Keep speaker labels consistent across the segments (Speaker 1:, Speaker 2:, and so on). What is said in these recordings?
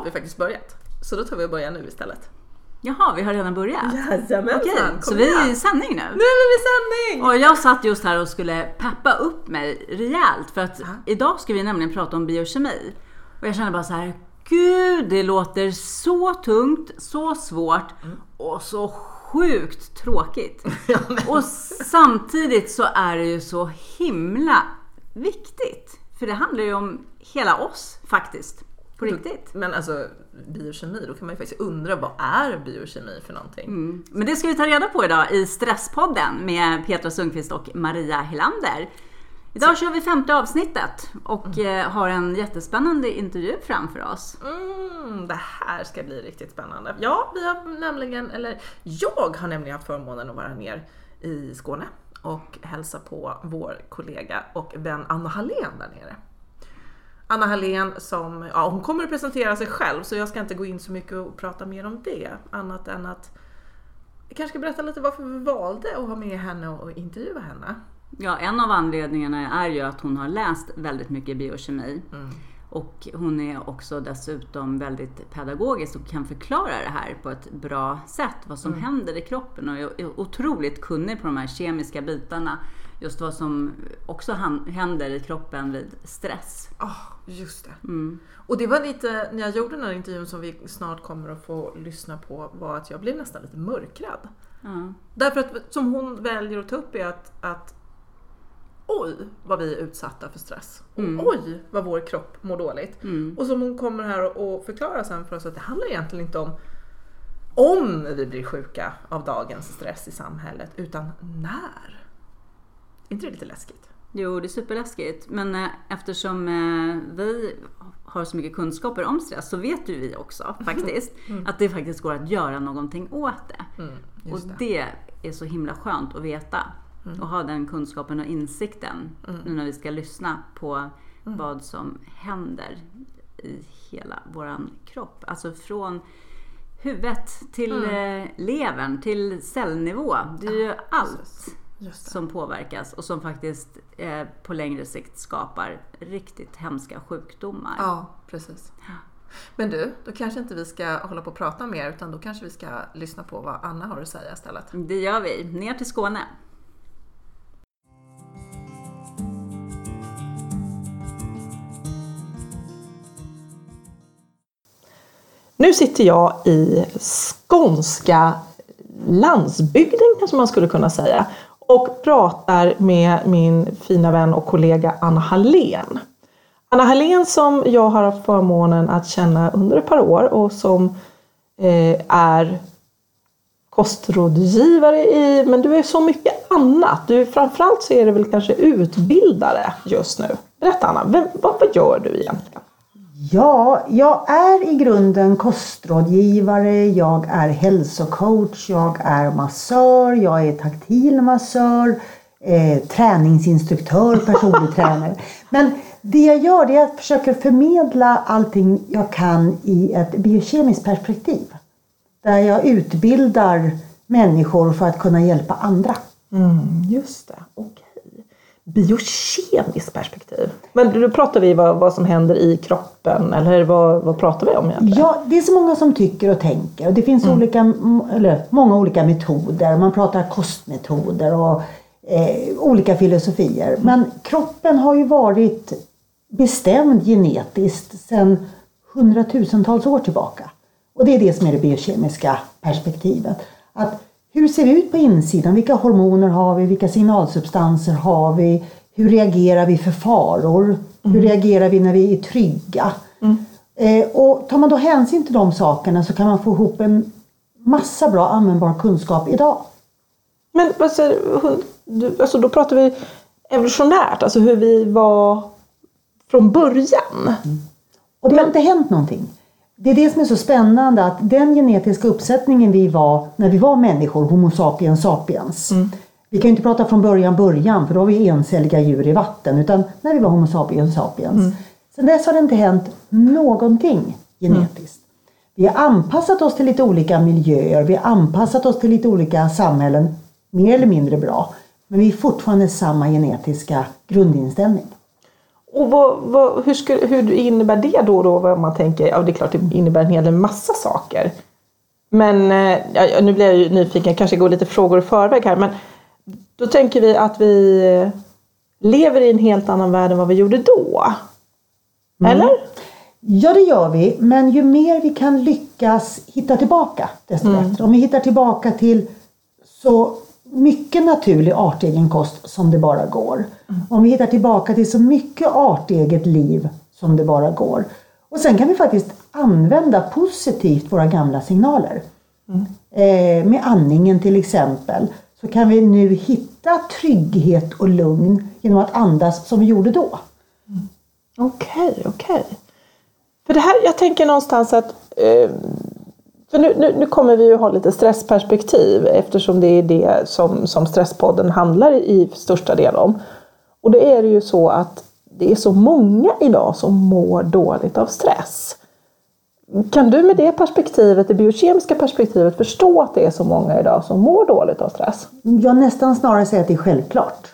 Speaker 1: har vi faktiskt börjat. Så då tar vi och börjar nu istället.
Speaker 2: Jaha, vi har redan börjat?
Speaker 1: Jajamensan,
Speaker 2: Okej,
Speaker 1: kom
Speaker 2: så vi är i sändning nu?
Speaker 1: Nu är vi i sändning!
Speaker 2: Och jag satt just här och skulle peppa upp mig rejält för att
Speaker 1: Ja.
Speaker 2: idag ska vi nämligen prata om biokemi. Och jag känner bara så här, gud det låter så tungt, så svårt och så sjukt tråkigt.
Speaker 1: Ja,
Speaker 2: Och samtidigt så är det ju så himla viktigt. För det handlar ju om hela oss faktiskt. På riktigt.
Speaker 1: Men alltså biokemi, då kan man ju faktiskt undra vad är biokemi för någonting?
Speaker 2: Mm. Men det ska vi ta reda på idag i Stresspodden med Petra Sundqvist och Maria Helander. Idag kör vi femte avsnittet och eh, har en jättespännande intervju framför oss.
Speaker 1: Mm, det här ska bli riktigt spännande. Ja, vi har nämligen, eller jag har nämligen haft förmånen att vara ner i Skåne och hälsa på vår kollega och vän Anna Hallén där nere. Anna Hallén som, ja hon kommer att presentera sig själv så jag ska inte gå in så mycket och prata mer om det. Annat än att jag kanske ska berätta lite varför vi valde att ha med henne och intervjua henne.
Speaker 2: Ja, en av anledningarna är ju att hon har läst väldigt mycket biokemi. Och hon är också dessutom väldigt pedagogisk och kan förklara det här på ett bra sätt. Vad som händer i kroppen och är otroligt kunnig på de här kemiska bitarna. Just vad som också händer i kroppen vid stress.
Speaker 1: Ja, just det.
Speaker 2: Mm.
Speaker 1: Och det var lite, när jag gjorde den här intervjun som vi snart kommer att få lyssna på, var att jag blev nästan lite mörkrädd.
Speaker 2: Ja.
Speaker 1: Därför att som hon väljer att ta upp är att, att oj vad vi är utsatta för stress. Och
Speaker 2: Mm.
Speaker 1: oj vad vår kropp mår dåligt.
Speaker 2: Mm.
Speaker 1: Och som hon kommer här och förklarar sen för oss att det handlar egentligen inte om om vi blir sjuka av dagens stress i samhället, utan när. Inte det lite läskigt?
Speaker 2: Jo, det är superläskigt. Men eh, eftersom eh, vi har så mycket kunskaper om stress så vet ju vi också faktiskt att det faktiskt går att göra någonting åt det.
Speaker 1: Mm,
Speaker 2: Och
Speaker 1: det.
Speaker 2: det är så himla skönt att veta och ha den kunskapen och insikten nu när vi ska lyssna på vad som händer i hela våran kropp. Alltså från huvudet till eh, levern, till cellnivå. Det är ju allt
Speaker 1: Precis.
Speaker 2: Som påverkas och som faktiskt eh, på längre sikt skapar riktigt hemska sjukdomar.
Speaker 1: Ja, precis. Men du, då kanske inte vi ska hålla på och prata mer utan då kanske vi ska lyssna på vad Anna har att säga istället.
Speaker 2: Det gör vi. Ner till Skåne.
Speaker 3: Nu sitter jag i skånska landsbygden kanske man skulle kunna säga och pratar med min fina vän och kollega Anna Hallén. Anna Hallén som jag har haft förmånen att känna under ett par år och som eh, är kostrådgivare i, men du är så mycket annat. Du, framförallt så är du väl kanske utbildare just nu. Berätta Anna, vem, vad, vad gör du egentligen?
Speaker 4: Ja, jag är i grunden kostrådgivare, jag är hälsocoach, jag är massör, jag är taktil massör, eh, träningsinstruktör, personlig tränare. Men det jag gör det är att jag försöker förmedla allting jag kan i ett biokemiskt perspektiv. Där jag utbildar människor för att kunna hjälpa andra.
Speaker 3: Mm, just det, okej. Biokemiskt perspektiv. Men då pratar vi vad, vad som händer i kroppen eller vad, vad pratar vi om egentligen?
Speaker 4: Ja, det är så många som tycker och tänker. Och det finns olika, eller många olika metoder. Man pratar kostmetoder och eh, olika filosofier. Men kroppen har ju varit bestämd genetiskt sedan hundratusentals år tillbaka. Och det är det som är det biokemiska perspektivet. Att hur ser det ut på insidan? Vilka hormoner har vi? Vilka signalsubstanser har vi? Hur reagerar vi för faror? Hur reagerar vi när vi är trygga? Eh, och tar man då hänsyn till de sakerna så kan man få ihop en massa bra användbar kunskap idag.
Speaker 3: Men alltså, alltså, då pratar vi evolutionärt, alltså hur vi var från början.
Speaker 4: Och det har inte hänt någonting. Det är det som är så spännande att den genetiska uppsättningen vi var när vi var människor, Homo sapiens sapiens. Vi kan ju inte prata från början början för då var vi encelliga djur i vatten utan när vi var Homo sapiens sapiens. Sen dess har det inte hänt någonting genetiskt. Vi har anpassat oss till lite olika miljöer, vi har anpassat oss till lite olika samhällen, mer eller mindre bra. Men vi är fortfarande samma genetiska grundinställning.
Speaker 1: Och vad, vad, hur, skulle, hur innebär det då? då vad man tänker, ja det är klart det innebär en hel del massa saker. Men eh, ja, nu blir jag ju nyfiken, kanske går lite frågor i förväg här. Men då tänker vi att vi lever i en helt annan värld än vad vi gjorde då. Eller?
Speaker 4: Ja, det gör vi. Men ju mer vi kan lyckas hitta tillbaka, desto bättre. Om vi hittar tillbaka till så mycket naturlig artegen kost som det bara går. Om vi hittar tillbaka till så mycket arteget liv som det bara går. Och sen kan vi faktiskt använda positivt våra gamla signaler. Eh, med andningen till exempel så kan vi nu hitta trygghet och lugn genom att andas som vi gjorde då.
Speaker 1: Okej, okej. För det här, jag tänker någonstans att eh, för nu, nu, nu kommer vi ju ha lite stressperspektiv eftersom det är det som, som Stresspodden handlar i största del om. Och då är det ju så att det är så många idag som mår dåligt av stress. Kan du med det perspektivet, det biokemiska perspektivet, förstå att det är så många idag som mår dåligt av stress?
Speaker 4: Jag nästan snarare säger att det är självklart.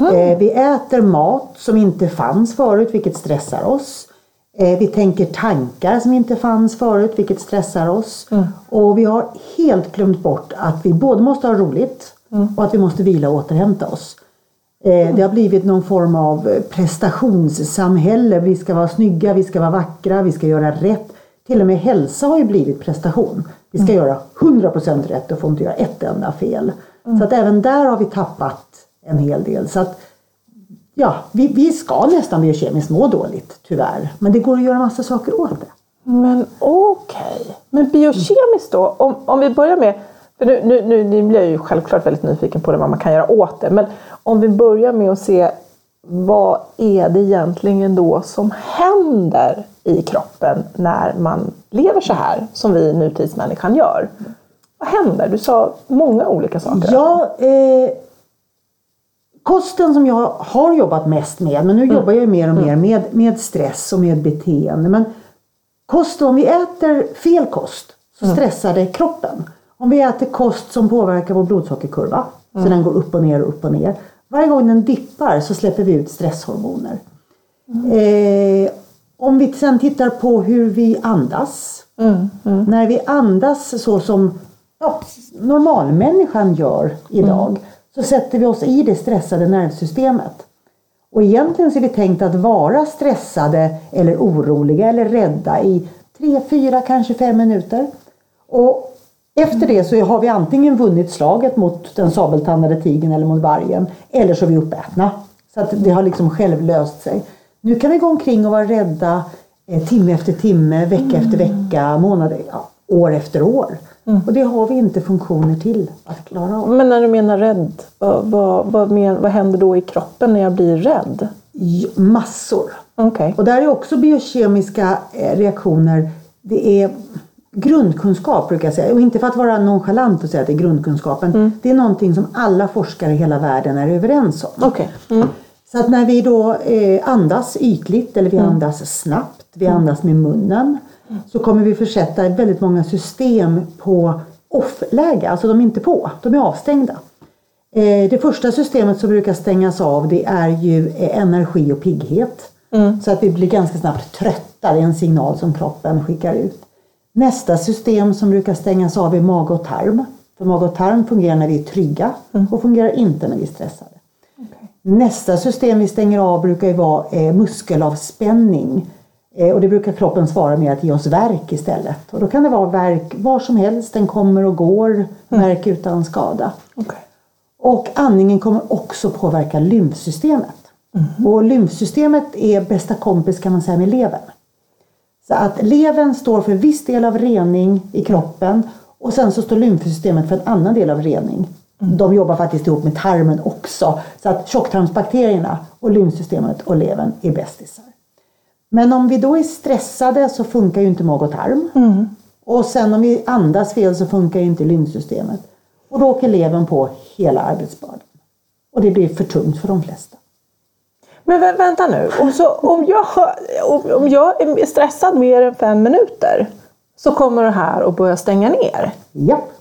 Speaker 4: Eh, vi äter mat som inte fanns förut, vilket stressar oss. Eh, vi tänker tankar som inte fanns förut, vilket stressar oss. Och vi har helt glömt bort att vi både måste ha roligt och att vi måste vila och återhämta oss. Eh, det har blivit någon form av eh, prestationssamhälle. Vi ska vara snygga, vi ska vara vackra, vi ska göra rätt. Till och med hälsa har ju blivit prestation. Vi ska göra 100% rätt och får inte göra ett enda fel. Så att även där har vi tappat en hel del. Så att, ja, vi, vi ska nästan biokemiskt må dåligt, tyvärr. Men det går att göra massa saker åt det.
Speaker 1: Men okej. Men biokemiskt då, om, om vi börjar med, för nu, nu, nu, nu blir jag ju självklart väldigt nyfiken på det, vad man kan göra åt det. Men om vi börjar med att se vad är det egentligen då som händer i kroppen när man lever så här som vi nutidsmänniskan gör? Vad händer? Du sa många olika saker.
Speaker 4: Ja, eh, kosten som jag har jobbat mest med, men nu jobbar jag mer och mer med, med stress och med beteende. Men kost, om vi äter fel kost så stressar det kroppen. Om vi äter kost som påverkar vår blodsockerkurva, så den går upp och ner och upp och ner. Varje gång den dippar så släpper vi ut stresshormoner. Eh, om vi sen tittar på hur vi andas. När vi andas så som ja, normalmänniskan gör idag så sätter vi oss i det stressade nervsystemet. Och egentligen så är vi tänkt att vara stressade eller oroliga eller rädda i tre, fyra, kanske fem minuter. Och efter det så har vi antingen vunnit slaget mot den sabeltandade tigern eller mot vargen eller så är vi uppätna. Så att det har liksom själv löst sig. Nu kan vi gå omkring och vara rädda eh, timme efter timme, vecka efter vecka, månad, ja, år efter år. Och det har vi inte funktioner till att klara av.
Speaker 1: Men när du menar rädd, vad, vad, vad, men, vad händer då i kroppen när jag blir rädd?
Speaker 4: Massor.
Speaker 1: Okej.
Speaker 4: Och där är också biokemiska eh, reaktioner. Det är grundkunskap brukar jag säga. Och inte för att vara nonchalant och säga att det är grundkunskapen. Det är någonting som alla forskare i hela världen är överens om.
Speaker 1: Okej. Mm.
Speaker 4: Så att när vi då eh, andas ytligt eller vi andas snabbt, vi andas med munnen. Så kommer vi försätta väldigt många system på off-läge, alltså de är inte på, de är avstängda. Eh, det första systemet som brukar stängas av det är ju eh, energi och pigghet. Så att vi blir ganska snabbt trötta, det är en signal som kroppen skickar ut. Nästa system som brukar stängas av är mage och tarm. För mage och tarm fungerar när vi är trygga och fungerar inte när vi är stressade. Nästa system vi stänger av brukar ju vara eh, muskelavspänning. Eh, och det brukar kroppen svara med att ge oss värk istället. Och då kan det vara värk var som helst, den kommer och går, värk utan skada.
Speaker 1: Okej.
Speaker 4: Och andningen kommer också påverka lymfsystemet. Och lymfsystemet är bästa kompis kan man säga med levern. Så att levern står för viss del av rening i kroppen och sen så står lymfsystemet för en annan del av rening. De jobbar faktiskt ihop med tarmen också. Så att tjocktarmsbakterierna och lymfsystemet och levern är bästisar. Men om vi då är stressade så funkar ju inte mag och tarm. Och sen om vi andas fel så funkar ju inte lymfsystemet. Och då åker levern på hela arbetsbördan. Och det blir för tungt för de flesta.
Speaker 1: Men vä- vänta nu, och så, om, jag, om, om jag är stressad mer än fem minuter så kommer det här att börja stänga ner.
Speaker 4: Japp.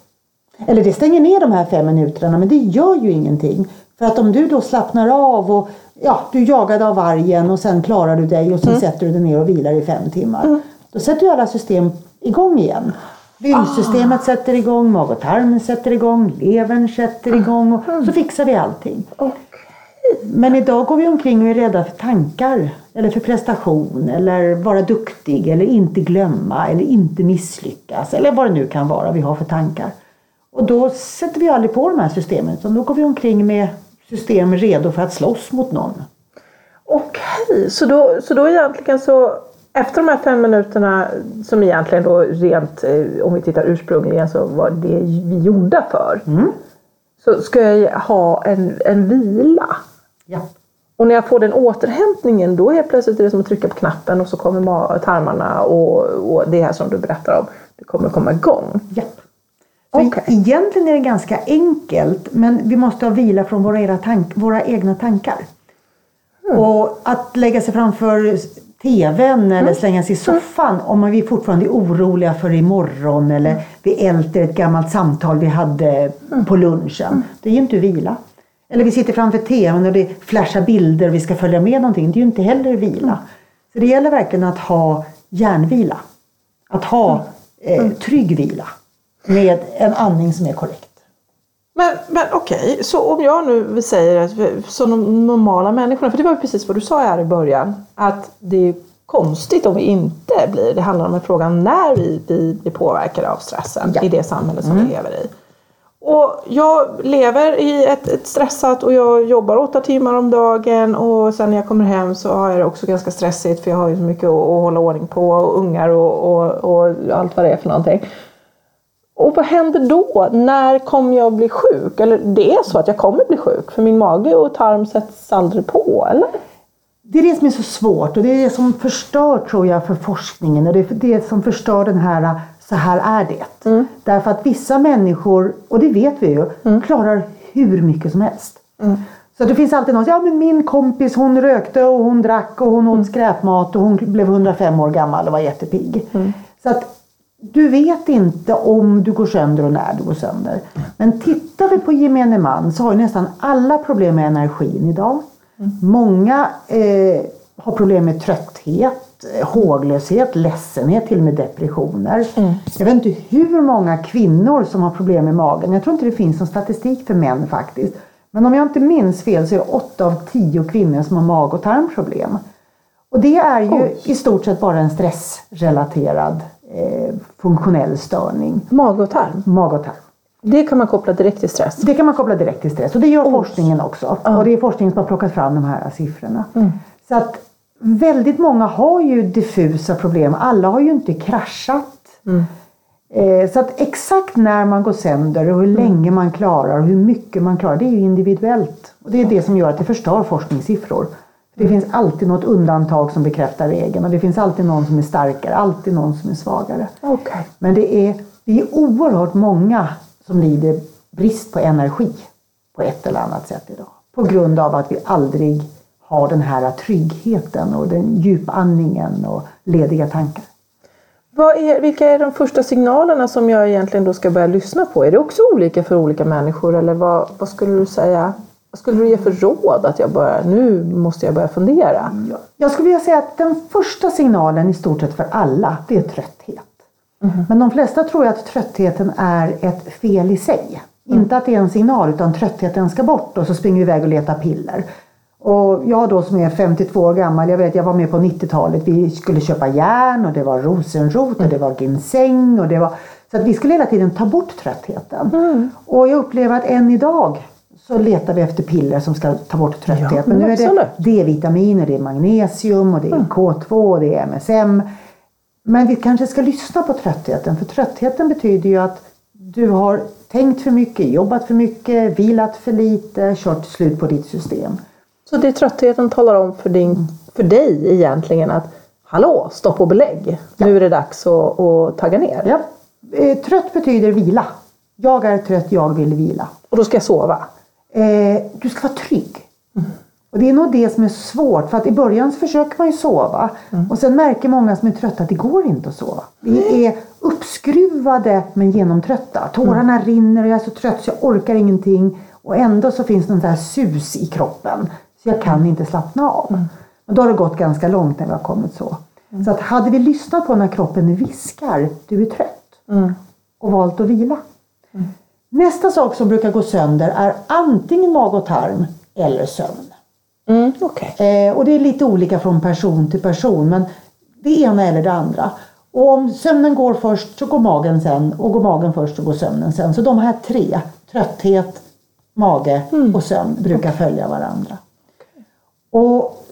Speaker 4: Eller det stänger ner de här fem minuterna men det gör ju ingenting. För att om du då slappnar av och ja, du är jagad av vargen och sen klarar du dig och sen
Speaker 1: Mm.
Speaker 4: sätter du dig ner och vilar i fem timmar. Då sätter ju alla system igång igen. Lymfsystemet sätter igång, mag och tarmen sätter igång, levern sätter igång och så fixar vi allting. Men idag går vi omkring och är rädda för tankar eller för prestation eller vara duktig eller inte glömma eller inte misslyckas eller vad det nu kan vara vi har för tankar. Och då sätter vi aldrig på de här systemen utan då går vi omkring med system redo för att slåss mot någon.
Speaker 1: Okej, så då, så då egentligen så efter de här fem minuterna som egentligen då rent, eh, om vi tittar ursprungligen så var det vi gjorda för. Så ska jag ha en, en vila.
Speaker 4: Ja.
Speaker 1: Och när jag får den återhämtningen då helt plötsligt är det som att trycka på knappen och så kommer ma- tarmarna och, och det här som du berättar om. Det kommer komma igång.
Speaker 4: Ja. Så
Speaker 1: Okej.
Speaker 4: Egentligen är det ganska enkelt men vi måste ha vila från våra, era tank, våra egna tankar. Och att lägga sig framför TVn eller slänga sig i soffan om man vi fortfarande är oroliga för imorgon eller vi älter ett gammalt samtal vi hade på lunchen. Det är ju inte vila. Eller vi sitter framför TVn och det flashar bilder och vi ska följa med någonting. Det är ju inte heller vila. Så det gäller verkligen att ha hjärnvila. Att ha eh, trygg vila. Med en andning som är korrekt.
Speaker 1: Men, men okej, så om jag nu säger att som de normala människorna, för det var ju precis vad du sa här i början, att det är konstigt om vi inte blir, det handlar om en fråga när vi, vi blir påverkade av stressen
Speaker 4: Ja.
Speaker 1: i det samhälle som vi lever i. Och jag lever i ett, ett stressat och jag jobbar åtta timmar om dagen och sen när jag kommer hem så har jag det också ganska stressigt för jag har ju så mycket att, att hålla ordning på och ungar och, och, och allt vad det är för någonting. Och vad händer då? När kommer jag bli sjuk? Eller det är så att jag kommer bli sjuk för min mage och tarm sätts aldrig på, eller?
Speaker 4: Det är det som är så svårt och det är det som förstör tror jag för forskningen och det är det som förstör den här så här är det. Därför att vissa människor, och det vet vi ju, klarar hur mycket som helst. Så det finns alltid någon som ja men min kompis hon rökte och hon drack och hon åt skräpmat och hon blev 105 år gammal och var jättepigg. Så att du vet inte om du går sönder och när du går sönder. Men tittar vi på gemene man så har ju nästan alla problem med energin idag. Många eh, har problem med trötthet, eh, håglöshet, ledsenhet, till och med depressioner. Jag vet inte hur många kvinnor som har problem med magen. Jag tror inte det finns någon statistik för män faktiskt. Men om jag inte minns fel så är det 8 av 10 kvinnor som har mag och tarmproblem. Och det är ju i stort sett bara en stressrelaterad eh, funktionell störning.
Speaker 1: Mage och tarm.
Speaker 4: Mag och tarm.
Speaker 1: Det kan man koppla direkt till stress.
Speaker 4: Det kan man koppla direkt till stress och det gör forskningen också. Och det är forskningen som har plockat fram de här siffrorna. Så att väldigt många har ju diffusa problem. Alla har ju inte kraschat. Eh, Så att exakt när man går sönder och hur länge man klarar och hur mycket man klarar, det är ju individuellt. Och det är det som gör att det förstör forskningssiffror. Det finns alltid något undantag som bekräftar regeln och det finns alltid någon som är starkare, alltid någon som är svagare.
Speaker 1: Okej.
Speaker 4: Men det är, det är oerhört många som lider brist på energi på ett eller annat sätt idag. På grund av att vi aldrig har den här tryggheten och den djupandningen och lediga tankar.
Speaker 1: Är, vilka är de första signalerna som jag egentligen då ska börja lyssna på? Är det också olika för olika människor eller vad, vad skulle du säga? Vad skulle du ge för råd att jag börjar, nu måste jag börja fundera?
Speaker 4: Jag skulle vilja säga att den första signalen i stort sett för alla, det är trötthet. Men de flesta tror att tröttheten är ett fel i sig. Inte att det är en signal utan tröttheten ska bort och så springer vi iväg och letar piller. Och jag då som är 52 år gammal, jag vet jag var med på 90-talet. Vi skulle köpa järn och det var rosenrot och det var ginseng och det var... Så att vi skulle hela tiden ta bort tröttheten. Och jag upplever att än idag så letar vi efter piller som ska ta bort trötthet.
Speaker 1: Ja,
Speaker 4: men nu är det. D-vitaminer, det är magnesium och det är K2 och det är MSM. Men vi kanske ska lyssna på tröttheten för tröttheten betyder ju att du har tänkt för mycket, jobbat för mycket, vilat för lite, kört slut på ditt system.
Speaker 1: Så det tröttheten talar om för, din, för dig egentligen att Hallå, stopp och belägg! Nu är det dags att, att tagga ner.
Speaker 4: Ja. Eh, Trött betyder vila. Jag är trött, jag vill vila.
Speaker 1: Och då ska jag sova.
Speaker 4: Eh, du ska vara trygg. Och det är nog det som är svårt. För att i början så försöker man ju sova. Och sen märker många som är trötta att det går inte att sova. Vi är uppskruvade men genomtrötta. Tårarna rinner och jag är så trött så jag orkar ingenting. Och ändå så finns det där sus i kroppen. Så jag kan inte slappna av. Och då har det gått ganska långt när vi har kommit så. Så att hade vi lyssnat på när kroppen viskar, du är trött. Och valt att vila. Nästa sak som brukar gå sönder är antingen mag och tarm eller sömn.
Speaker 3: Mm, okej.
Speaker 4: Eh, och det är lite olika från person till person men det ena eller det andra. Och om sömnen går först så går magen sen och går magen först så går sömnen sen. Så de här tre, trötthet, mage och sömn brukar följa varandra. Och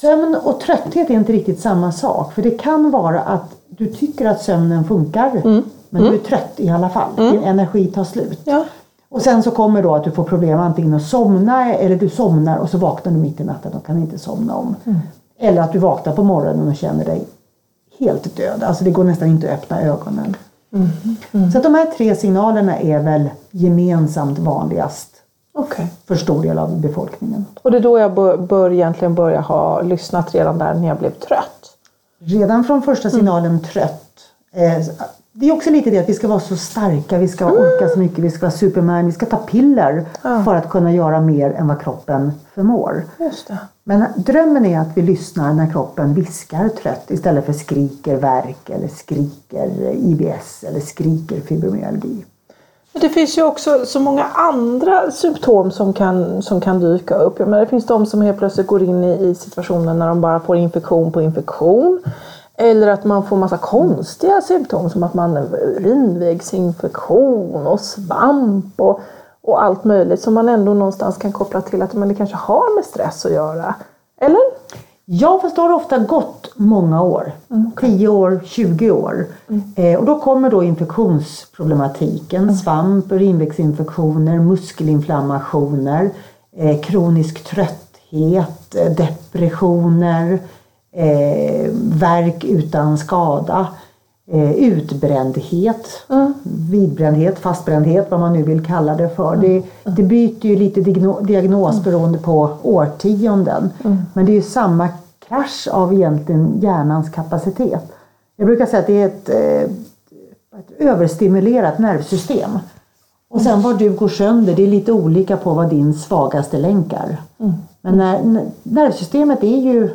Speaker 4: sömn och trötthet är inte riktigt samma sak för det kan vara att du tycker att sömnen funkar men du är trött i alla fall. Din energi tar slut.
Speaker 3: Ja.
Speaker 4: Och sen så kommer då att du får problem antingen att somna eller du somnar och så vaknar du mitt i natten och kan inte somna om. Eller att du vaknar på morgonen och känner dig helt död. Alltså det går nästan inte att öppna ögonen. Så att de här tre signalerna är väl gemensamt vanligast
Speaker 3: Okej.
Speaker 4: för stor del av befolkningen.
Speaker 3: Och det är då jag bör, bör egentligen börja ha lyssnat redan där när jag blev trött.
Speaker 4: Redan från första signalen trött. Eh, det är också lite det att vi ska vara så starka, vi ska orka så mycket, vi ska vara superman, vi ska ta piller för att kunna göra mer än vad kroppen förmår. Men drömmen är att vi lyssnar när kroppen viskar trött istället för skriker värk eller skriker IBS eller skriker fibromyalgi.
Speaker 3: Men Det finns ju också så många andra symptom som kan, som kan dyka upp. Menar, det finns de som helt plötsligt går in i, i situationen när de bara får infektion på infektion. Eller att man får massa konstiga symptom som att man urinvägsinfektion och svamp och, och allt möjligt som man ändå någonstans kan koppla till att man det kanske har med stress att göra. Eller?
Speaker 4: Ja, fast då har det ofta gått många år. 10 år, 20 år. Eh, och då kommer då infektionsproblematiken. Svamp, urinvägsinfektioner, muskelinflammationer, eh, kronisk trötthet, eh, depressioner, eh, värk utan skada. Eh, utbrändhet, vidbrändhet, fastbrändhet, vad man nu vill kalla det för. Det, det byter ju lite diagnos beroende på årtionden. Men det är ju samma krasch av egentligen hjärnans kapacitet. Jag brukar säga att det är ett, eh, ett överstimulerat nervsystem. Och sen var du går sönder, det är lite olika på vad din svagaste länk är. Men när, nervsystemet är ju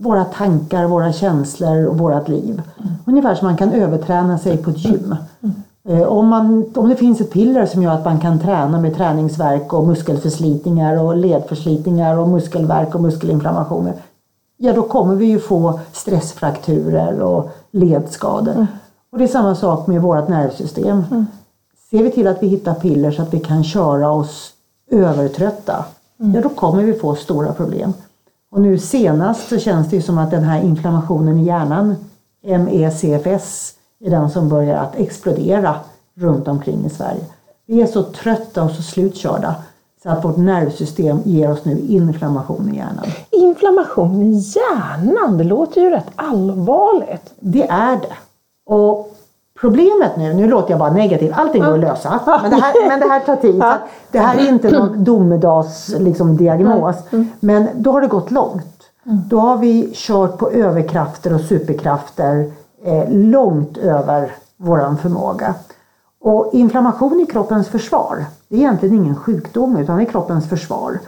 Speaker 4: våra tankar, våra känslor och vårt liv. Ungefär som man kan överträna sig på ett gym. Mm. Om, man, om det finns ett piller som gör att man kan träna med träningsverk och muskelförslitningar och ledförslitningar och muskelvärk och muskelinflammationer. Ja, då kommer vi ju få stressfrakturer och ledskador. Och det är samma sak med vårt nervsystem. Ser vi till att vi hittar piller så att vi kan köra oss övertrötta, ja då kommer vi få stora problem. Och nu senast så känns det ju som att den här inflammationen i hjärnan, MECFS, är den som börjar att explodera runt omkring i Sverige. Vi är så trötta och så slutkörda så att vårt nervsystem ger oss nu inflammation i hjärnan.
Speaker 3: Inflammation i hjärnan, det låter ju rätt allvarligt.
Speaker 4: Det är det. Och problemet nu, nu låter jag bara negativ, allting går att lösa. Men det här, men det här tar tid. Det här är inte någon domedags liksom, diagnos. Men då har det gått långt. Då har vi kört på överkrafter och superkrafter eh, långt över våran förmåga. Och inflammation är kroppens försvar. Det är egentligen ingen sjukdom utan det är kroppens försvar.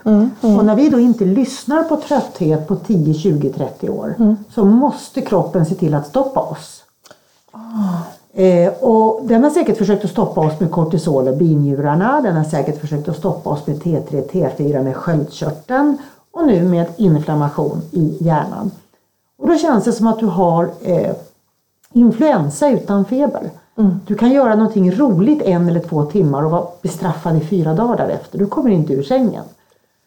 Speaker 4: Och när vi då inte lyssnar på trötthet på 10, 20, 30 år så måste kroppen se till att stoppa oss. Eh, och den har säkert försökt att stoppa oss med kortisol och binjurarna. Den har säkert försökt att stoppa oss med T3, T4 med sköldkörteln och nu med inflammation i hjärnan. Och då känns det som att du har eh, influensa utan feber. Du kan göra någonting roligt en eller två timmar och vara bestraffad i fyra dagar därefter. Du kommer inte ur sängen.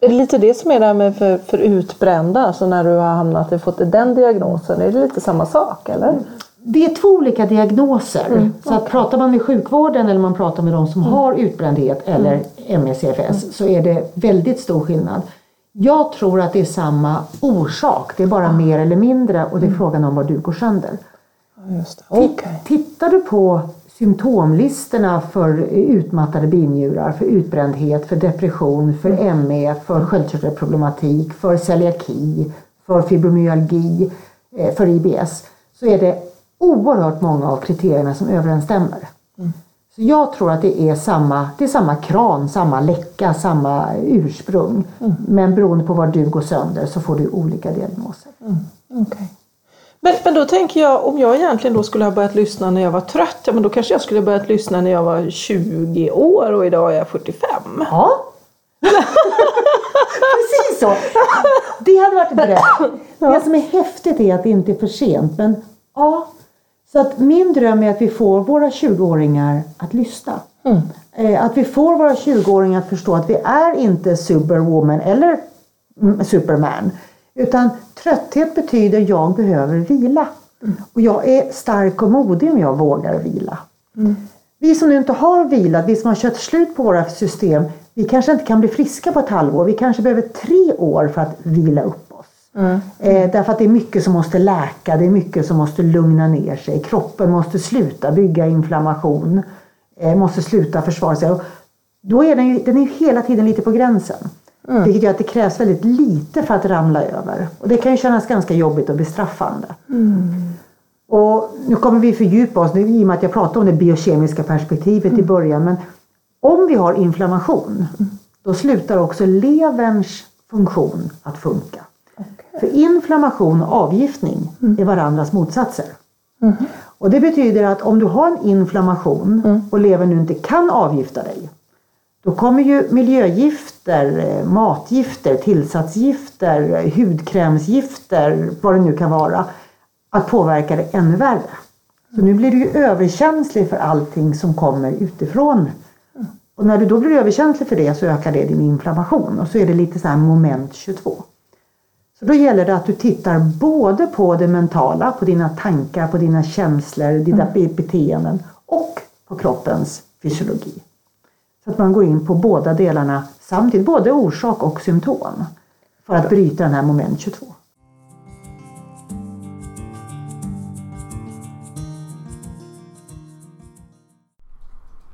Speaker 3: Är det lite det som är det här med för, för utbrända, alltså när du har hamnat och fått den diagnosen, är det lite samma sak eller?
Speaker 4: Det är två olika diagnoser. Så att pratar man med sjukvården eller man pratar med de som har utbrändhet eller MECFS så är det väldigt stor skillnad. Jag tror att det är samma orsak, det är bara mer eller mindre och det är frågan om var du går sönder.
Speaker 3: Okej.
Speaker 4: Tittar du på symptomlistorna för utmattade binjurar, för utbrändhet, för depression, för ME, för sköldkörtelproblematik, för celiaki, för fibromyalgi, eh, för IBS så är det oerhört många av kriterierna som överensstämmer. Så jag tror att det är samma, det är samma kran, samma läcka, samma ursprung. Men beroende på var du går sönder så får du olika diagnoser.
Speaker 3: Okej. Men, men då tänker jag, om jag egentligen då skulle ha börjat lyssna när jag var trött, ja, men då kanske jag skulle ha börjat lyssna när jag var 20 år och idag är jag 45.
Speaker 4: Ja. Precis så. Det hade varit rätt. Det som är häftigt är att det inte är för sent. Men ja. Så att min dröm är att vi får våra 20-åringar att lyssna. Eh, Att vi får våra 20-åringar att förstå att vi är inte superwoman eller mm, superman. Utan trötthet betyder jag behöver vila. Och jag är stark och modig om jag vågar vila. Vi som nu inte har vilat, vi som har kört slut på våra system, vi kanske inte kan bli friska på ett halvår. Vi kanske behöver tre år för att vila upp oss. Eh, därför att det är mycket som måste läka, det är mycket som måste lugna ner sig. Kroppen måste sluta bygga inflammation, eh, måste sluta försvara sig. Och då är den, ju, den är hela tiden lite på gränsen. Vilket gör att det krävs väldigt lite för att ramla över. Och det kan ju kännas ganska jobbigt och bestraffande. Och nu kommer vi fördjupa oss, i och med att jag pratade om det biokemiska perspektivet i början. Men om vi har inflammation, då slutar också leverns funktion att funka. För inflammation och avgiftning är varandras motsatser. Och det betyder att om du har en inflammation och levern nu inte kan avgifta dig. Då kommer ju miljögifter, eh, matgifter, tillsatsgifter, eh, hudkrämsgifter, vad det nu kan vara, att påverka det ännu värre. Så nu blir du ju överkänslig för allting som kommer utifrån. Och när du då blir överkänslig för det så ökar det din inflammation och så är det lite så här moment 22. Så då gäller det att du tittar både på det mentala, på dina tankar, på dina känslor, dina be- beteenden och på kroppens fysiologi. Så att man går in på båda delarna samtidigt, både orsak och symptom. För att bryta den här moment 22.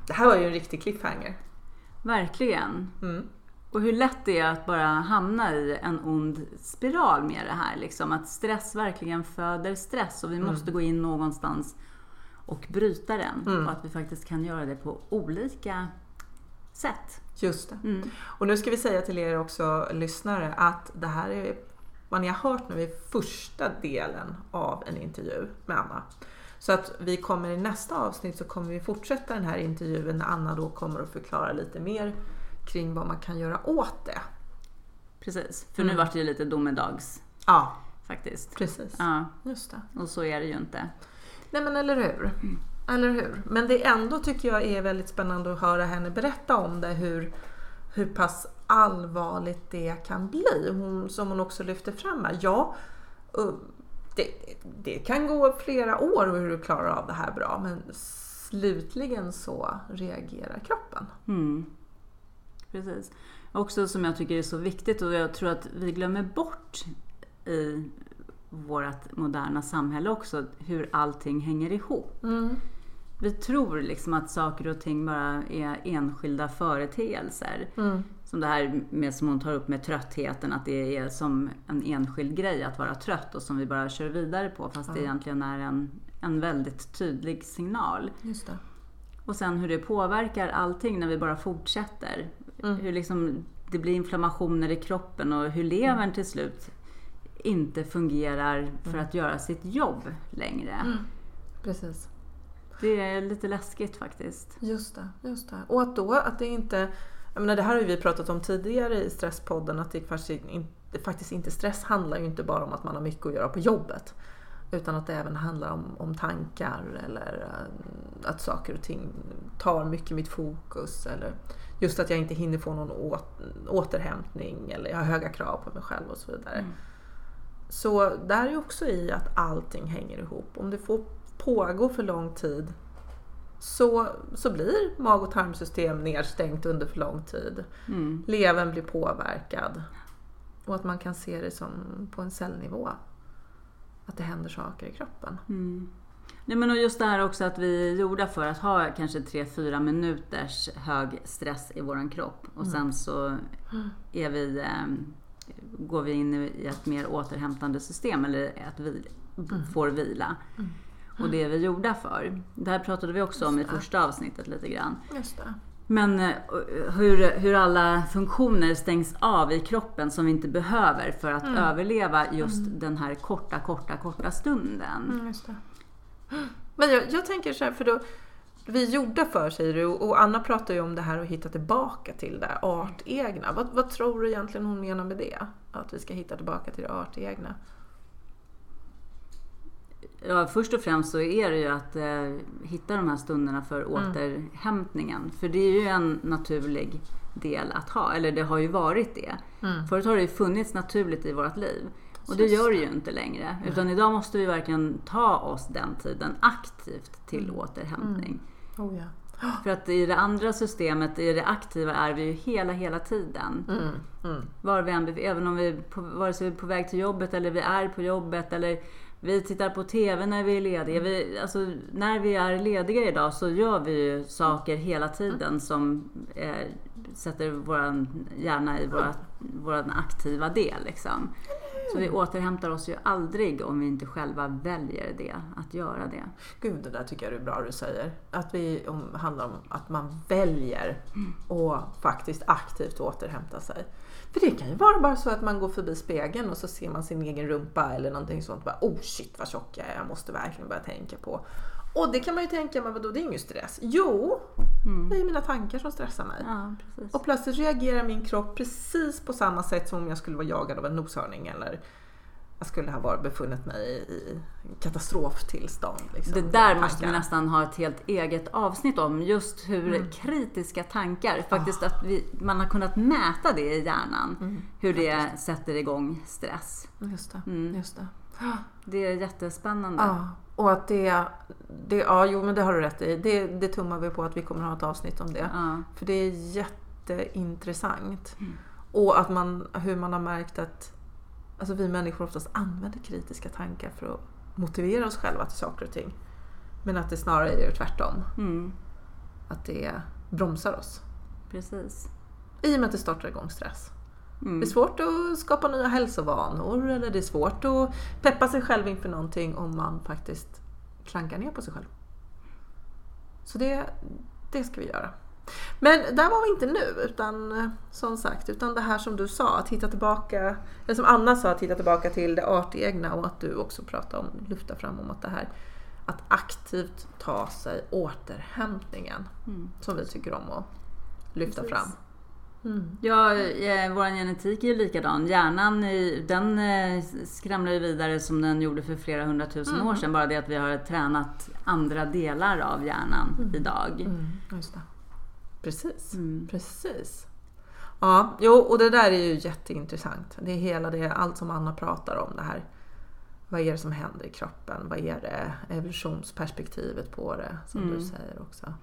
Speaker 1: Det här var ju en riktig cliffhanger.
Speaker 2: Verkligen.
Speaker 1: Mm.
Speaker 2: Och hur lätt det är att bara hamna i en ond spiral med det här. Liksom. Att stress verkligen föder stress och vi måste gå in någonstans och bryta den. Och att vi faktiskt kan göra det på olika sätt.
Speaker 1: Just det. Och nu ska vi säga till er också lyssnare att det här är vad ni har hört nu är första delen av en intervju med Anna. Så att vi kommer i nästa avsnitt så kommer vi fortsätta den här intervjun när Anna då kommer att förklara lite mer kring vad man kan göra åt det.
Speaker 2: Precis. För nu vart det ju lite domedags
Speaker 1: Ja,
Speaker 2: faktiskt.
Speaker 1: precis.
Speaker 2: Ja,
Speaker 1: Just det.
Speaker 2: och så är det ju inte.
Speaker 1: Nej men eller hur. Eller hur. Men det ändå tycker jag är väldigt spännande att höra henne berätta om det. Hur, hur pass allvarligt det kan bli. Hon, som hon också lyfter fram här. Ja, uh, det, det kan gå flera år hur du klarar av det här bra. Men slutligen så reagerar kroppen.
Speaker 2: Mm. Precis. Också som jag tycker är så viktigt och jag tror att vi glömmer bort i vårt moderna samhälle också hur allting hänger ihop. Vi tror liksom att saker och ting bara är enskilda företeelser. Som det här med som hon tar upp med tröttheten, att det är som en enskild grej att vara trött och som vi bara kör vidare på fast det egentligen är en, en väldigt tydlig signal.
Speaker 1: Just det.
Speaker 2: Och sen hur det påverkar allting när vi bara fortsätter. Hur liksom det blir inflammationer i kroppen och hur levern till slut inte fungerar för att göra sitt jobb längre.
Speaker 1: Precis.
Speaker 2: Det är lite läskigt faktiskt.
Speaker 1: Just det, just det. Och att då att det inte... Jag menar, det här har vi pratat om tidigare i Stresspodden att det faktiskt, inte, faktiskt inte... Stress handlar ju inte bara om att man har mycket att göra på jobbet. Utan att det även handlar om, om tankar eller eh, att saker och ting tar mycket mitt fokus. Eller just att jag inte hinner få någon åt, återhämtning eller jag har höga krav på mig själv och så vidare. Så där är också i att allting hänger ihop. Om det får pågå för lång tid så, så blir mag och tarmsystem nedstängt under för lång tid.
Speaker 2: Mm.
Speaker 1: Levern blir påverkad. Och att man kan se det som på en cellnivå. Att det händer saker i kroppen.
Speaker 2: Nej, men och just det här också att vi är gjorda för att ha kanske 3-4 minuters hög stress i våran kropp och sen så är vi, eh, går vi in i ett mer återhämtande system eller att vi får vila. och det är vi gjorda för. Det här pratade vi också om i första avsnittet lite grann.
Speaker 1: Just det.
Speaker 2: Men eh, hur, hur alla funktioner stängs av i kroppen som vi inte behöver för att överleva just den här korta, korta, korta stunden.
Speaker 1: Mm. Men jag, jag tänker så här, för då, vi gjorda för säger du och Anna pratar ju om det här att hitta tillbaka till det artegna. Vad, vad tror du egentligen hon menar med det? Att vi ska hitta tillbaka till det artegna?
Speaker 2: Ja, först och främst så är det ju att eh, hitta de här stunderna för återhämtningen. För det är ju en naturlig del att ha, eller det har ju varit det. Förut har det ju funnits naturligt i vårt liv. Och det gör det ju inte längre. Utan idag måste vi verkligen ta oss den tiden aktivt till återhämtning.
Speaker 1: Oh, ja.
Speaker 2: För att i det andra systemet, i det aktiva, är vi ju hela, hela tiden. Var vi än även om vi, på, vare sig vi är på väg till jobbet eller vi är på jobbet eller vi tittar på TV när vi är lediga. Vi, alltså, när vi är lediga idag så gör vi ju saker hela tiden som eh, sätter vår hjärna i vår aktiva del. Liksom. Så vi återhämtar oss ju aldrig om vi inte själva väljer det, att göra det.
Speaker 1: Gud, det där tycker jag är bra du säger. Att vi om, handlar om att man väljer att faktiskt aktivt återhämta sig. För det kan ju vara bara så att man går förbi spegeln och så ser man sin egen rumpa eller någonting sånt. Bara, oh shit vad tjock jag är, jag måste verkligen börja tänka på. Och det kan man ju tänka, men vadå det är ingen stress. Jo, det är mina tankar som stressar mig.
Speaker 2: Ja.
Speaker 1: Och plötsligt reagerar min kropp precis på samma sätt som om jag skulle vara jagad av en noshörning eller jag skulle ha varit befunnit mig i katastroftillstånd. Liksom,
Speaker 2: Det där
Speaker 1: Tankar.
Speaker 2: måste vi nästan ha ett helt eget avsnitt om. Just hur
Speaker 1: Mm.
Speaker 2: kritiska tankar, faktiskt att vi, man har kunnat mäta det i hjärnan.
Speaker 1: Mm.
Speaker 2: Hur det sätter igång stress.
Speaker 1: Just det.
Speaker 2: Mm.
Speaker 1: Just det.
Speaker 2: Det är jättespännande.
Speaker 1: Ja, och att det, det, ja jo men det har du rätt i. Det, det tummar vi på att vi kommer ha ett avsnitt om det.
Speaker 2: Ja.
Speaker 1: För det är jätteintressant. Och att man, hur man har märkt att alltså vi människor oftast använder kritiska tankar för att motivera oss själva till saker och ting. Men att det snarare är tvärtom.
Speaker 2: Mm,
Speaker 1: Att det bromsar oss.
Speaker 2: precis.
Speaker 1: I och med att det startar igång stress.
Speaker 2: Mm.
Speaker 1: Det är svårt att skapa nya hälsovanor eller det är svårt att peppa sig själv inför någonting om man faktiskt klankar ner på sig själv. Så det, det ska vi göra. Men där var vi inte nu, utan som sagt, utan det här som du sa, att hitta tillbaka, eller som Anna sa, att hitta tillbaka till det artegna och att du också pratade om, lyfta fram om att det här att aktivt ta sig återhämtningen som vi tycker om att lyfta
Speaker 2: Precis.
Speaker 1: fram. Mm.
Speaker 2: Ja, eh, vår genetik är ju likadan. Hjärnan den eh, skramlar ju vidare som den gjorde för flera hundratusen
Speaker 1: Mm.
Speaker 2: år sedan. Bara det att vi har tränat andra delar av hjärnan idag.
Speaker 1: Mm, just det. Precis,
Speaker 2: Mm.
Speaker 1: precis. Ja, jo, och det där är ju jätteintressant. Det är hela det, allt som Anna pratar om det här. Vad är det som händer i kroppen? Vad är det evolutionsperspektivet på det som du
Speaker 2: Mm.
Speaker 1: säger också?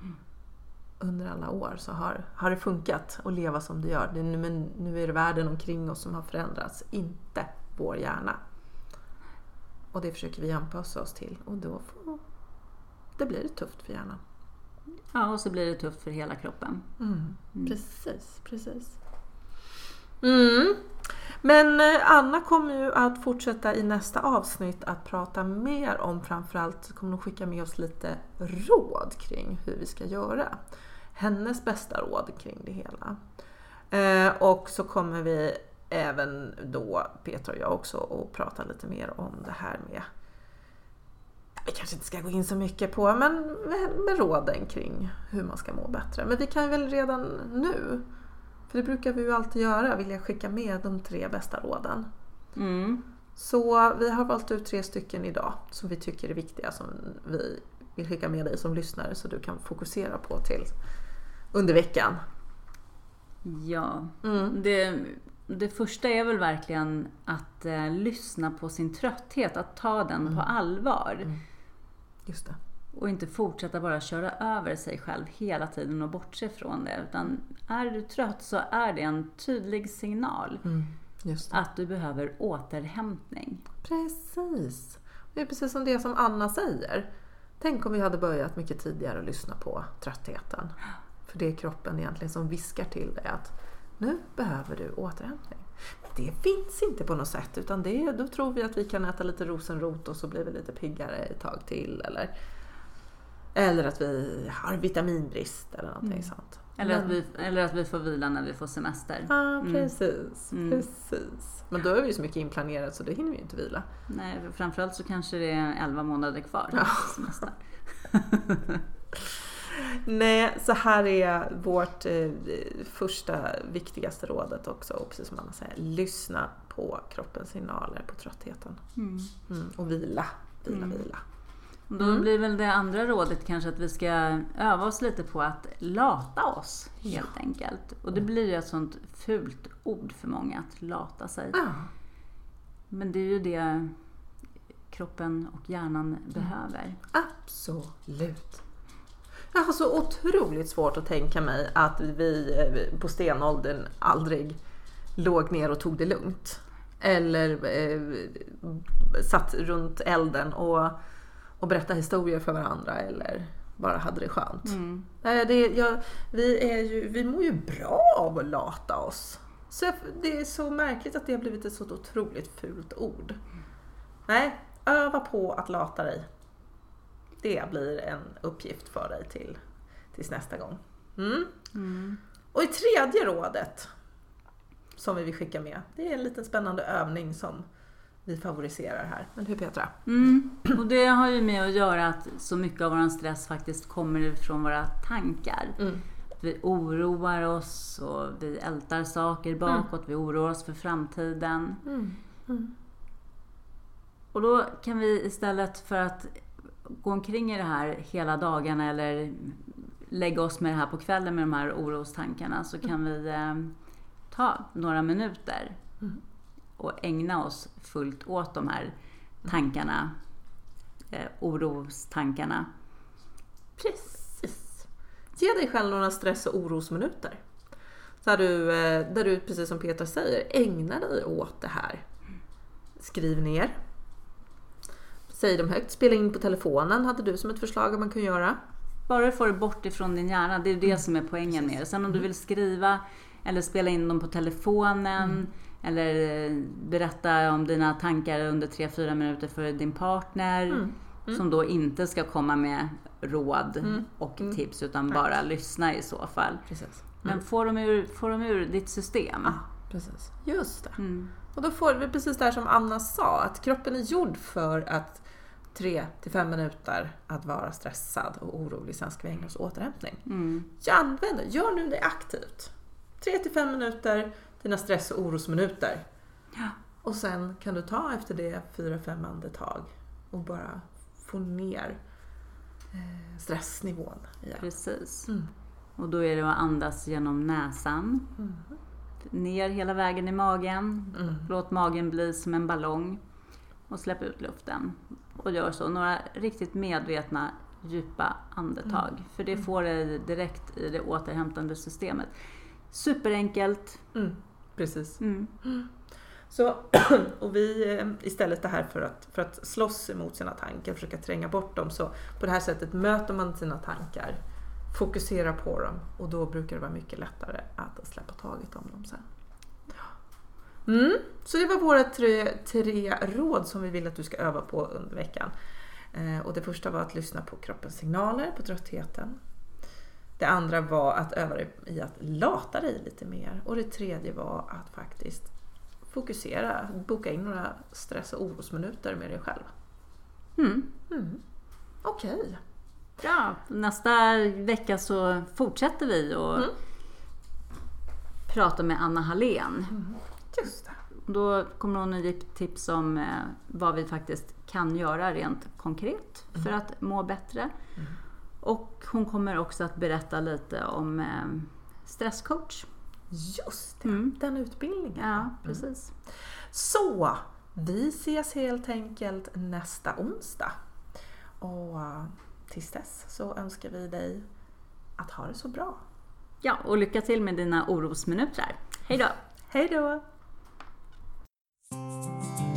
Speaker 1: Under alla år så har, har det funkat att leva som det gör. Det men nu är det världen omkring oss som har förändrats, inte vår hjärna. Och det försöker vi anpassa oss till och då får, det blir det tufft för hjärnan.
Speaker 2: Ja, och så blir det tufft för hela kroppen.
Speaker 1: Mm. Precis, precis. Mm. Men eh, Anna kommer ju att fortsätta i nästa avsnitt att prata mer om framförallt, kommer hon skicka med oss lite råd kring hur vi ska göra. Hennes bästa råd kring det hela. Eh, och så kommer vi även då, Peter och jag också, att prata lite mer om det här med vi kanske inte ska gå in så mycket på, men med, med råden kring hur man ska må bättre. Men vi kan väl redan nu, för det brukar vi ju alltid göra, vilja skicka med de tre bästa råden.
Speaker 2: Mm.
Speaker 1: Så vi har valt ut tre stycken idag som vi tycker är viktiga som vi vill skicka med dig som lyssnare så du kan fokusera på till under veckan.
Speaker 2: Ja,
Speaker 1: Mm.
Speaker 2: det, det första är väl verkligen att eh, lyssna på sin trötthet, att ta den på allvar.
Speaker 1: Just det.
Speaker 2: Och inte fortsätta bara köra över sig själv hela tiden och bortse från det. Utan är du trött så är det en tydlig signal
Speaker 1: Mm.
Speaker 2: Att du behöver återhämtning.
Speaker 1: Precis. Det är precis som det som Anna säger. Tänk om vi hade börjat mycket tidigare att lyssna på tröttheten. För det är kroppen egentligen som viskar till dig att nu behöver du återhämtning. Det finns inte på något sätt utan det, då tror vi att vi kan äta lite rosenrot och så blir vi lite piggare ett tag till. Eller, eller att vi har vitaminbrist eller någonting
Speaker 2: Mm.
Speaker 1: sånt.
Speaker 2: Eller, att vi, eller att vi får vila när vi får semester.
Speaker 1: Ja, precis.
Speaker 2: Mm.
Speaker 1: precis. Men då är vi ju så mycket inplanerat så det hinner vi ju inte vila.
Speaker 2: Nej, för framförallt så kanske det är 11 månader kvar
Speaker 1: Ja.
Speaker 2: till semester.
Speaker 1: Nej, så här är vårt eh, första viktigaste rådet också. Och precis som Anna säger, lyssna på kroppens signaler på tröttheten.
Speaker 2: Mm.
Speaker 1: Mm. Och vila, vila,
Speaker 2: Mm.
Speaker 1: vila.
Speaker 2: Då
Speaker 1: Mm.
Speaker 2: blir väl det andra rådet kanske att vi ska öva oss lite på att lata oss helt enkelt. Och det blir ju ett sånt fult ord för många, att lata sig.
Speaker 1: Ja.
Speaker 2: Men det är ju det kroppen och hjärnan behöver.
Speaker 1: Absolut. Jag har så otroligt svårt att tänka mig att vi eh, på stenåldern aldrig låg ner och tog det lugnt. Eller eh, satt runt elden och, och berättade historier för varandra eller bara hade det skönt.
Speaker 2: Mm.
Speaker 1: Det, jag, vi, är ju, vi mår ju bra av att lata oss. Så det är så märkligt att det har blivit ett så otroligt fult ord. Nej, öva på att lata dig. Det blir en uppgift för dig till, tills nästa gång. Mm.
Speaker 2: Mm.
Speaker 1: Och i tredje rådet som vi vill skicka med, det är en liten spännande övning som vi favoriserar här. Men hur Petra?
Speaker 2: Mm. Och det har ju med att göra att så mycket av vår stress faktiskt kommer ifrån våra tankar.
Speaker 1: Mm.
Speaker 2: Vi oroar oss och vi ältar saker bakåt, vi oroar oss för framtiden.
Speaker 1: Mm.
Speaker 2: Och då kan vi istället för att gå omkring i det här hela dagarna eller lägga oss med det här på kvällen med de här orostankarna så kan vi eh, ta några minuter
Speaker 1: Mm.
Speaker 2: och ägna oss fullt åt de här tankarna, eh, orostankarna.
Speaker 1: Precis. Ge dig själv några stress och orosminuter. Här du, eh, där du, precis som Peter säger, ägnar dig åt det här. Skriv ner. Säg dem högt. Spela in på telefonen hade du som ett förslag att man kan göra.
Speaker 2: Bara du får det bort ifrån din hjärna, det är det som är poängen med det. Sen om du vill skriva eller spela in dem på telefonen eller eh, berätta om dina tankar under 3-4 minuter för din partner som då inte ska komma med råd och tips utan bara lyssna i så fall.
Speaker 1: Precis.
Speaker 2: Men få dem ur, få dem ur ditt system.
Speaker 1: Ja, precis. Just det.
Speaker 2: Mm.
Speaker 1: Och då får vi precis det här som Anna sa, att kroppen är gjord för att 3 till 5 minuter att vara stressad och orolig, sen ska vi ägna oss åt återhämtning.
Speaker 2: Mm.
Speaker 1: Jag använder, gör nu det aktivt. 3 till 5 minuter, dina stress och orosminuter.
Speaker 2: Ja.
Speaker 1: Och sen kan du ta efter det 4-5 andetag och bara få ner eh, stressnivån igen.
Speaker 2: Precis.
Speaker 1: Mm.
Speaker 2: Och då är det att andas genom näsan. Ner hela vägen i magen.
Speaker 1: Mm.
Speaker 2: Låt magen bli som en ballong. Och släpp ut luften. Och gör så. Några riktigt medvetna djupa andetag.
Speaker 1: Mm.
Speaker 2: För det får dig direkt i det återhämtande systemet. Superenkelt.
Speaker 1: Mm. Precis.
Speaker 2: Mm.
Speaker 1: Så, och vi eh, istället det här för att, för att slåss emot sina tankar, försöka tränga bort dem, så på det här sättet möter man sina tankar, fokuserar på dem och då brukar det vara mycket lättare att släppa taget om dem sen. Mm, så det var våra tre, tre råd som vi vill att du ska öva på under veckan. Eh, och det första var att lyssna på kroppens signaler, på tröttheten. Det andra var att öva dig i att lata dig lite mer. Och det tredje var att faktiskt fokusera, boka in några stress och orosminuter med dig själv.
Speaker 2: Mm.
Speaker 1: Mm. Okej.
Speaker 2: Ja, nästa vecka så fortsätter vi och
Speaker 1: Mm.
Speaker 2: prata med Anna Hallén.
Speaker 1: Just det.
Speaker 2: Då kommer hon ge tips om eh, vad vi faktiskt kan göra rent konkret för att må bättre. Och hon kommer också att berätta lite om eh, stresscoach.
Speaker 1: Just det,
Speaker 2: Mm.
Speaker 1: den utbildningen.
Speaker 2: Ja, precis.
Speaker 1: Så, vi ses helt enkelt nästa onsdag. Och eh, tills dess så önskar vi dig att ha det så bra.
Speaker 2: Ja, och lycka till med dina orosminuter. Hej då!
Speaker 1: Hej då! Música